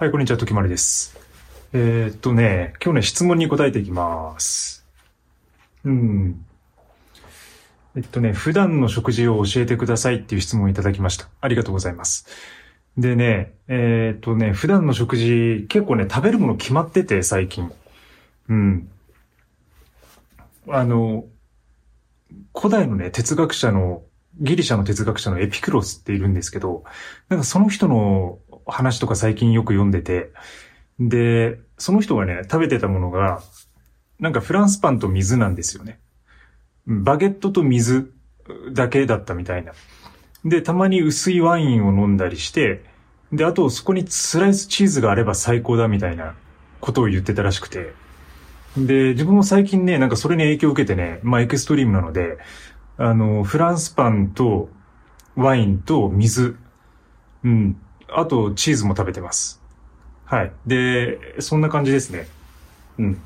はい、こんにちは、ときまるです。えー、っとね、今日ね、質問に答えていきます。うん。えっとね、普段の食事を教えてくださいっていう質問をいただきました。ありがとうございます。でね、えー、っとね、普段の食事、結構ね、食べるもの決まってて、最近。うん。あの、古代のね、哲学者の、ギリシャの哲学者のエピクロスっているんですけど、なんかその人の話とか最近よく読んでて、で、その人がね、食べてたものが、なんかフランスパンと水なんですよね。バゲットと水だけだったみたいな。で、たまに薄いワインを飲んだりして、で、あとそこにスライスチーズがあれば最高だみたいなことを言ってたらしくて。で、自分も最近ね、なんかそれに影響を受けてね、まあエクストリームなので、あの、フランスパンとワインと水、うん、あとチーズも食べてます。はい。で、そんな感じですね。うん。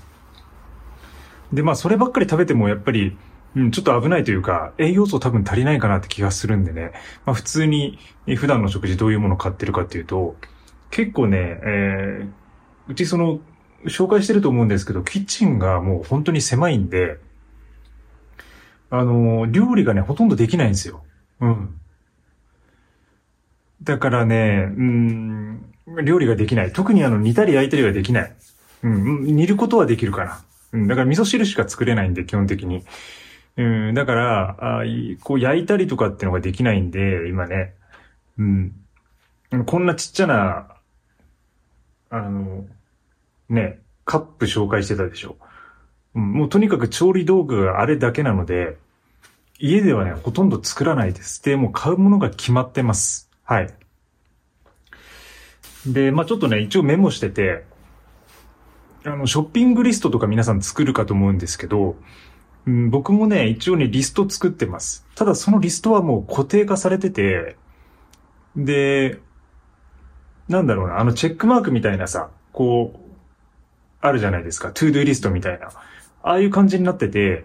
で、まあそればっかり食べてもやっぱり、うん、ちょっと危ないというか、栄養素多分足りないかなって気がするんでね。まあ普通に普段の食事どういうものを買ってるかっていうと、結構ね、えー、うちその、紹介してると思うんですけど、キッチンがもう本当に狭いんで、あの、料理がね、ほとんどできないんですよ。うん。だからね、うん、料理ができない。特にあの、煮たり焼いたりはできない。うん、煮ることはできるかな。うん、だから味噌汁しか作れないんで、基本的に。うん、だから、あいこう焼いたりとかってのができないんで、今ね。うん。こんなちっちゃな、あの、ね、カップ紹介してたでしょ。うん、もうとにかく調理道具があれだけなので、家ではね、ほとんど作らないです。で、もう買うものが決まってます。はい。で、まあちょっとね、一応メモしてて、あの、ショッピングリストとか皆さん作るかと思うんですけど、うん、僕もね、一応ね、リスト作ってます。ただそのリストはもう固定化されてて、で、なんだろうな、あのチェックマークみたいなさ、こう、あるじゃないですか、 to do list みたいな。ああいう感じになってて、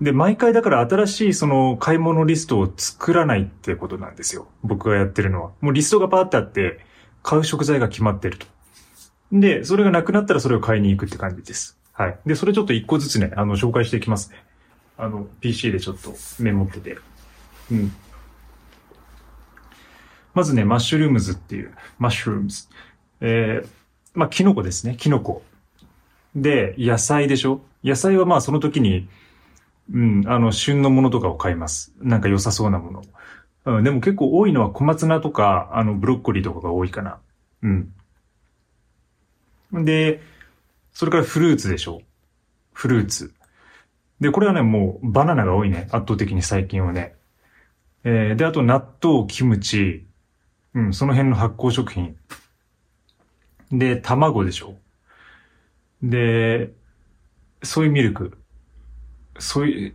で、毎回だから新しいその買い物リストを作らないってことなんですよ。僕がやってるのは。もうリストがパーってあって、買う食材が決まってると。で、それがなくなったらそれを買いに行くって感じです。はい。で、それちょっと一個ずつね、あの、紹介していきますね。あの、PC でちょっとメモってて。うん。まずね、マッシュルームズっていう、マッシュルームズ。えー、まあ、キノコですね、キノコ。で、野菜でしょ？野菜はまあその時に、うん、あの、旬のものとかを買います。なんか良さそうなもの。うん、でも結構多いのは小松菜とか、あの、ブロッコリーとかが多いかな。うん。で、それからフルーツでしょフルーツ。で、これはね、もうバナナが多いね。圧倒的に最近はね。えー、で、あと納豆、キムチ、うん、その辺の発酵食品。で、卵でしょで、 soy milk。soy、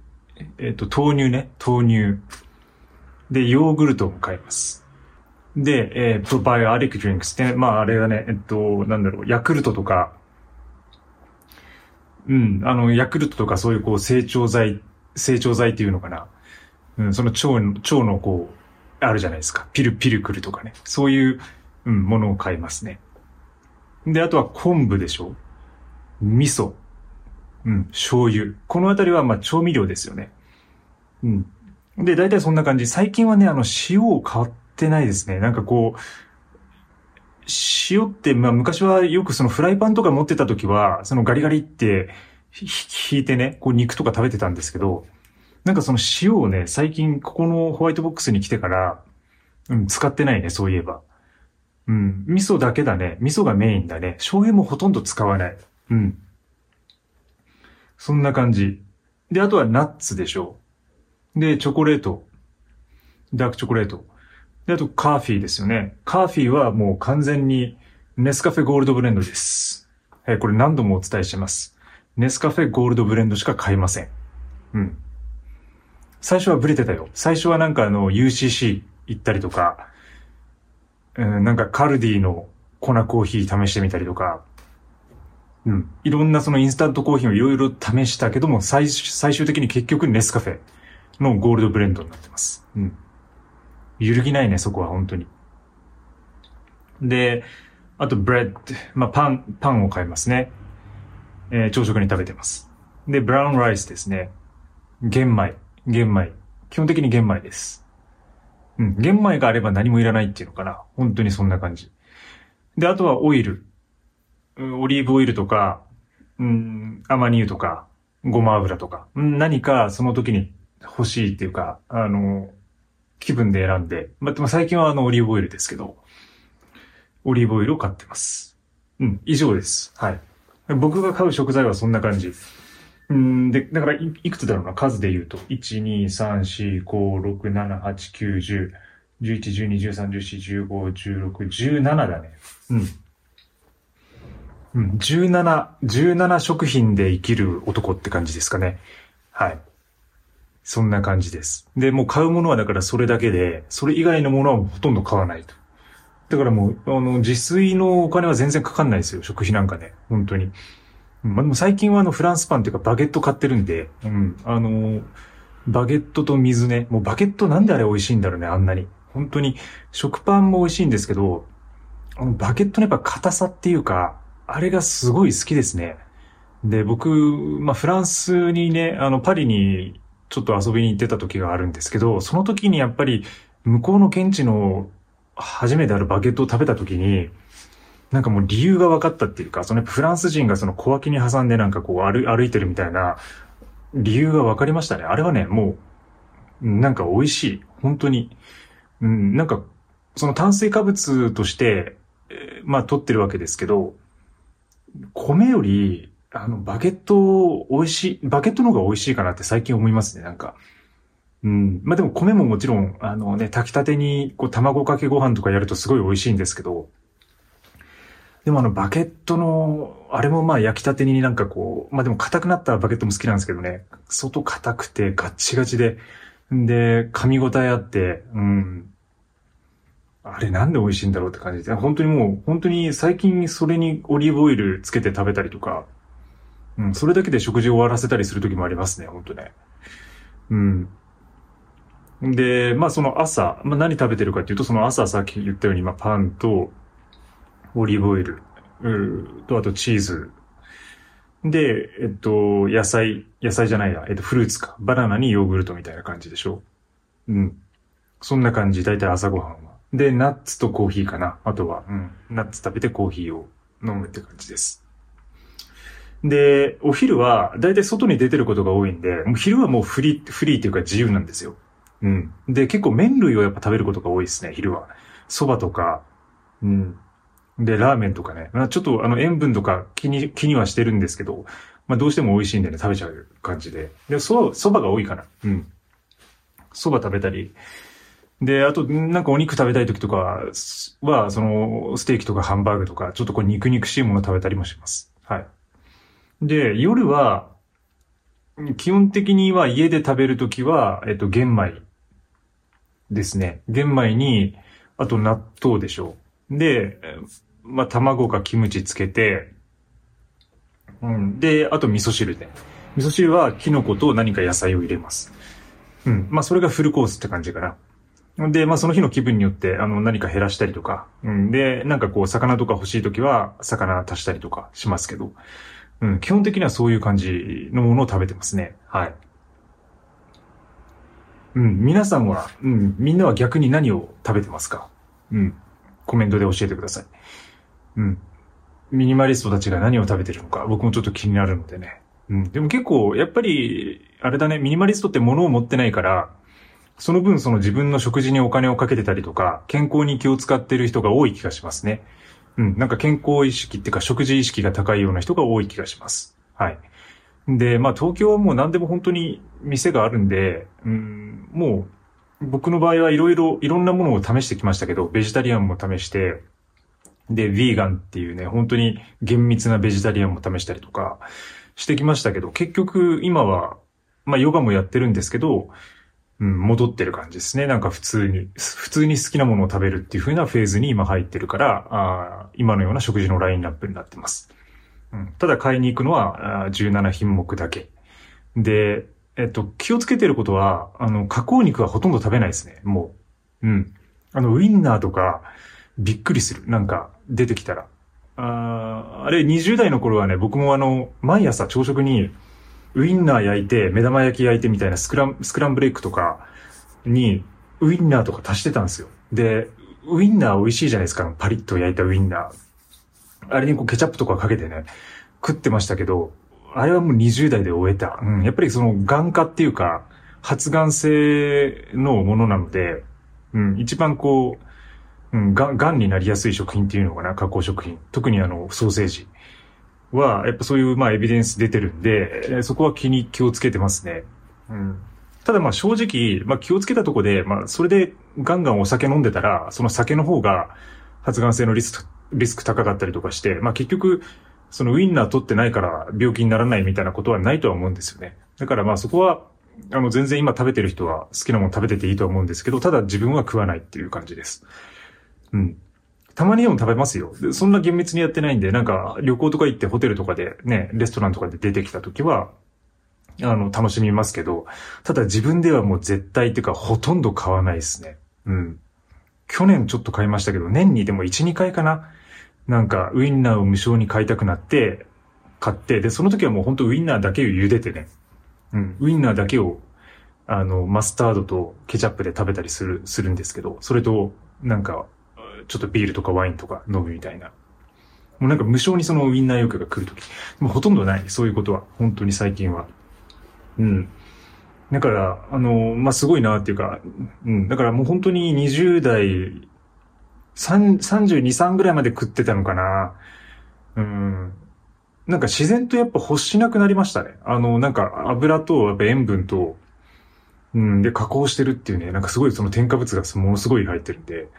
えっ、と、豆乳ね。豆乳。で、ヨーグルトも買います。で、えー、 probiotic drinks って、まあ、あれがね、えっと、なんだろう、ヤクルトとか、うん、あの、ヤクルトとかそういうこう、成長剤、成長剤っていうのかな。うん、その腸の、腸のこう、あるじゃないですか。ピルピルクルとかね。そういう、うん、ものを買いますね。で、あとは昆布でしょ味噌。うん、醤油。このあたりは、まあ、調味料ですよね。うん。で、大体そんな感じ。最近はね、あの、塩を買ってないですね。なんかこう、塩って、まあ、昔はよくそのフライパンとか持ってた時は、そのガリガリって、ひ引いてね、こう肉とか食べてたんですけど、なんかその塩をね、最近ここのホワイトボックスに来てから、うん、使ってないね、そういえば。うん、味噌だけだね。味噌がメインだね。醤油もほとんど使わない。うん。そんな感じ。で、あとはナッツでしょう。で、チョコレート。ダークチョコレート。で、あとカーフィーですよね。カーフィーはもう完全にネスカフェゴールドブレンドです。はい、これ何度もお伝えしてます。ネスカフェゴールドブレンドしか買いません。うん。最初はブレてたよ。最初はなんかあの UCC 行ったりとか、うん、なんかカルディの粉コーヒー試してみたりとか、うん。いろんなそのインスタントコーヒーをいろいろ試したけども、最最終的に結局ネスカフェのゴールドブレンドになってます。うん。揺るぎないね、そこは本当に。で、あと、 bread、まあ、パン、パンを買いますね。えー、朝食に食べてます。で、 brown rice ですね。玄米、玄米。基本的に玄米です。うん、玄米があれば何もいらないっていうのかな。本当にそんな感じ。で、あとはオイル。オリーブオイルとか、うん、アマニ油とか、ごま油とか、何かその時に欲しいっていうか、あの、気分で選んで、まあ、最近はあのオリーブオイルですけど、オリーブオイルを買ってます。うん、以上です。はい。僕が買う食材はそんな感じ。うんで、だからい、いくつだろうな、数で言うと。1、2、3、4、5、6、7、8、9、10、11、12、13、14、15、16、17だね。うん。うん、17、17食品で生きる男って感じですかね。はい。そんな感じです。で、もう買うものはだからそれだけで、それ以外のものはほとんど買わないと。だからもう、あの、自炊のお金は全然かかんないですよ。食費なんかね。本当に。まあ、でも最近はあの、フランスパンっていうかバゲット買ってるんで、うん。あの、バゲットと水ね。もうバゲットなんであれ美味しいんだろうね、あんなに。本当に、食パンも美味しいんですけど、あの、バゲットのやっぱ硬さっていうか、あれがすごい好きですね。で、僕、まあ、フランスにね、あの、パリにちょっと遊びに行ってた時があるんですけど、その時にやっぱり、向こうの現地の初めてあるバゲットを食べた時に、なんかもう理由が分かったっていうか、そのフランス人がその小脇に挟んでなんかこう歩歩いてるみたいな理由が分かりましたね。あれはね、もう、なんか美味しい。本当に。うん、なんか、その炭水化物として、えー、まあ取ってるわけですけど、米より、あの、バゲット、美味しい、バゲットの方が美味しいかなって最近思いますね、なんか。うん。まあ、でも米ももちろん、あのね、炊きたてに、こう、卵かけご飯とかやるとすごい美味しいんですけど、でもあの、バケットの、あれもまあ焼きたてになんかこう、まあでも硬くなったバケットも好きなんですけどね、外硬くてガッチガチで、んで、噛み応えあって、うん。あれなんで美味しいんだろうって感じで、本当にもう、本当に最近それにオリーブオイルつけて食べたりとか、うん、それだけで食事を終わらせたりする時もありますね、本当ね。うん。で、まあその朝、まあ何食べてるかっていうと、その朝さっき言ったように、まあパンと、オリーブオイル、うと、あとチーズ。で、えっと、野菜、野菜じゃないや、えっと、フルーツか。バナナにヨーグルトみたいな感じでしょうん。そんな感じ、だいたい朝ごはん。で、ナッツとコーヒーかな。あとは、うん。ナッツ食べてコーヒーを飲むって感じです。で、お昼は、だいたい外に出てることが多いんで、もう昼はもうフリー、フリーっていうか自由なんですよ。うん。で、結構麺類をやっぱ食べることが多いですね、昼は。蕎麦とか、うん。で、ラーメンとかね。まあ、ちょっとあの塩分とか気に、気にはしてるんですけど、まあどうしても美味しいんでね、食べちゃう感じで。で、蕎麦、蕎麦が多いかな。うん。蕎麦食べたり。で、あと、なんかお肉食べたい時とかは、その、ステーキとかハンバーグとか、ちょっとこう肉肉しいもの食べたりもします。はい。で、夜は、基本的には家で食べるときは、えっと、玄米ですね。玄米に、あと納豆でしょう。で、まあ、卵かキムチつけて、うん。で、あと味噌汁で。味噌汁はキノコと何か野菜を入れます。うん。まあ、それがフルコースって感じかな。で、まあ、その日の気分によって、あの、何か減らしたりとか、うん。で、なんかこう、魚とか欲しいときは、魚足したりとかしますけど、うん。基本的にはそういう感じのものを食べてますね。はい。うん。皆さんは、うん。みんなは逆に何を食べてますか？うん。コメントで教えてください。うん。ミニマリストたちが何を食べてるのか、僕もちょっと気になるのでね。うん。でも結構、やっぱり、あれだね、ミニマリストって物を持ってないから、その分その自分の食事にお金をかけてたりとか、健康に気を使ってる人が多い気がしますね。うん。なんか健康意識っていうか食事意識が高いような人が多い気がします。はい。で、まあ東京はもう何でも本当に店があるんで、うん、もう僕の場合はいろいろ、いろんなものを試してきましたけど、ベジタリアンも試して、で、ヴィーガンっていうね、本当に厳密なベジタリアンも試したりとかしてきましたけど、結局今は、まあヨガもやってるんですけど、うん、戻ってる感じですね。なんか普通に、普通に好きなものを食べるっていう風なフェーズに今入ってるから、あ今のような食事のラインナップになってます。うん、ただ買いに行くのはあ17品目だけ。で、えっと、気をつけてることは、あの、加工肉はほとんど食べないですね。もう。うん。あの、ウィンナーとか、びっくりする。なんか、出てきたら。ああれ、20代の頃はね、僕もあの、毎朝朝食に、ウインナー焼いて、目玉焼き焼いてみたいなスクラン、スクランブルエッグとかに、ウインナーとか足してたんですよ。で、ウインナー美味しいじゃないですか。パリッと焼いたウインナー。あれにこうケチャップとかかけてね、食ってましたけど、あれはもう20代で終えた。うん。やっぱりその眼科っていうか、発がん性のものなので、うん。一番こう、うん、がん、がんになりやすい食品っていうのかな、加工食品。特にあの、ソーセージは、やっぱそういう、まあ、エビデンス出てるんで、そこは気に気をつけてますね。うん。ただまあ正直、まあ気をつけたとこで、まあそれでガンガンお酒飲んでたら、その酒の方が発がん性のリスク、リスク高かったりとかして、まあ結局、そのウインナー取ってないから病気にならないみたいなことはないとは思うんですよね。だからまあそこは、あの全然今食べてる人は好きなもの食べてていいとは思うんですけど、ただ自分は食わないっていう感じです。うん。たまにでも食べますよ。そんな厳密にやってないんで、なんか旅行とか行ってホテルとかでね、レストランとかで出てきた時は、あの、楽しみますけど、ただ自分ではもう絶対っていうかほとんど買わないですね。うん。去年ちょっと買いましたけど、年にでも1、2回かな。なんか、ウインナーを無償に買いたくなって、買って、で、その時はもう本当ウインナーだけを茹でてね。うん。ウインナーだけを、あの、マスタードとケチャップで食べたりする、するんですけど、それと、なんか、ちょっとビールとかワインとか飲むみたいな。もうなんか無償にそのウインナー欲が来るとき。もうほとんどない。そういうことは。本当に最近は。うん。だから、あの、まあ、すごいなっていうか、うん。だからもう本当に20代、32、3ぐらいまで食ってたのかな。うん。なんか自然とやっぱ欲しなくなりましたね。あの、なんか油とやっぱ塩分と、うん、で加工してるっていうね、なんかすごいその添加物がものすごい入ってるんで、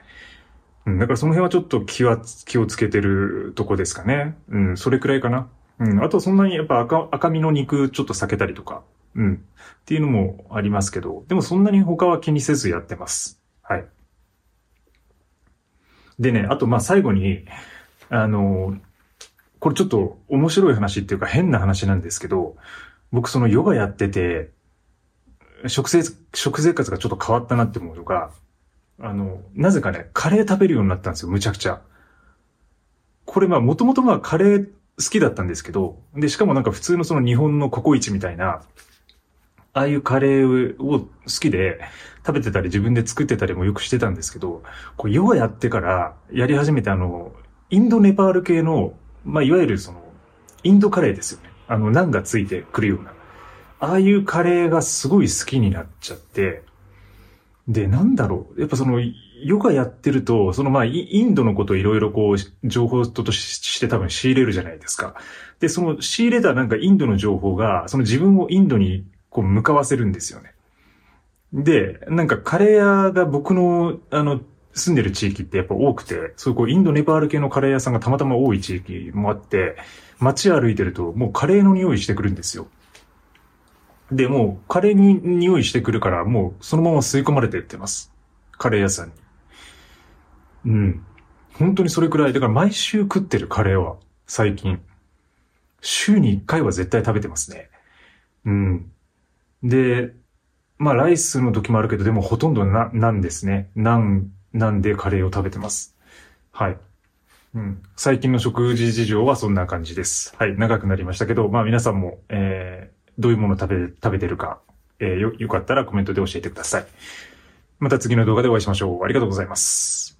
うん、だからその辺はちょっと気は、気をつけてるとこですかね。うん、それくらいかな。うん、あとそんなにやっぱ赤、赤身の肉ちょっと避けたりとか、うん。っていうのもありますけど、でもそんなに他は気にせずやってます。はい。でね、あとまあ最後に、あの、これちょっと面白い話っていうか変な話なんですけど、僕そのヨガやってて、食生、食生活がちょっと変わったなって思うのが、あの、なぜかね、カレー食べるようになったんですよ、むちゃくちゃ。これまあ、もともとまあ、カレー好きだったんですけど、で、しかもなんか普通のその日本のココイチみたいな、ああいうカレーを好きで食べてたり自分で作ってたりもよくしてたんですけど、こう、ヨガやってからやり始めてあの、インドネパール系の、まあ、いわゆるその、インドカレーですよね。あの、ナンがついてくるような。ああいうカレーがすごい好きになっちゃって、で、なんだろう。やっぱその、ヨガやってると、そのまあ、インドのこといろいろこう、情報として多分仕入れるじゃないですか。で、その仕入れたなんかインドの情報が、その自分をインドにこう向かわせるんですよね。で、なんかカレー屋が僕の、あの、住んでる地域ってやっぱ多くて、そういうこうインドネパール系のカレー屋さんがたまたま多い地域もあって、街歩いてるともうカレーの匂いしてくるんですよ。で、もうカレーに匂いしてくるからもうそのまま吸い込まれてってます。カレー屋さんに。うん。本当にそれくらい。だから毎週食ってるカレーは、最近。週に1回は絶対食べてますね。うん。で、まあライスの時もあるけど、でもほとんどな、なんですね。なん、なんでカレーを食べてます。はい。うん。最近の食事事情はそんな感じです。はい。長くなりましたけど、まあ皆さんも、えー、どういうものを食べ、食べてるか、えー、よ、よかったらコメントで教えてください。また次の動画でお会いしましょう。ありがとうございます。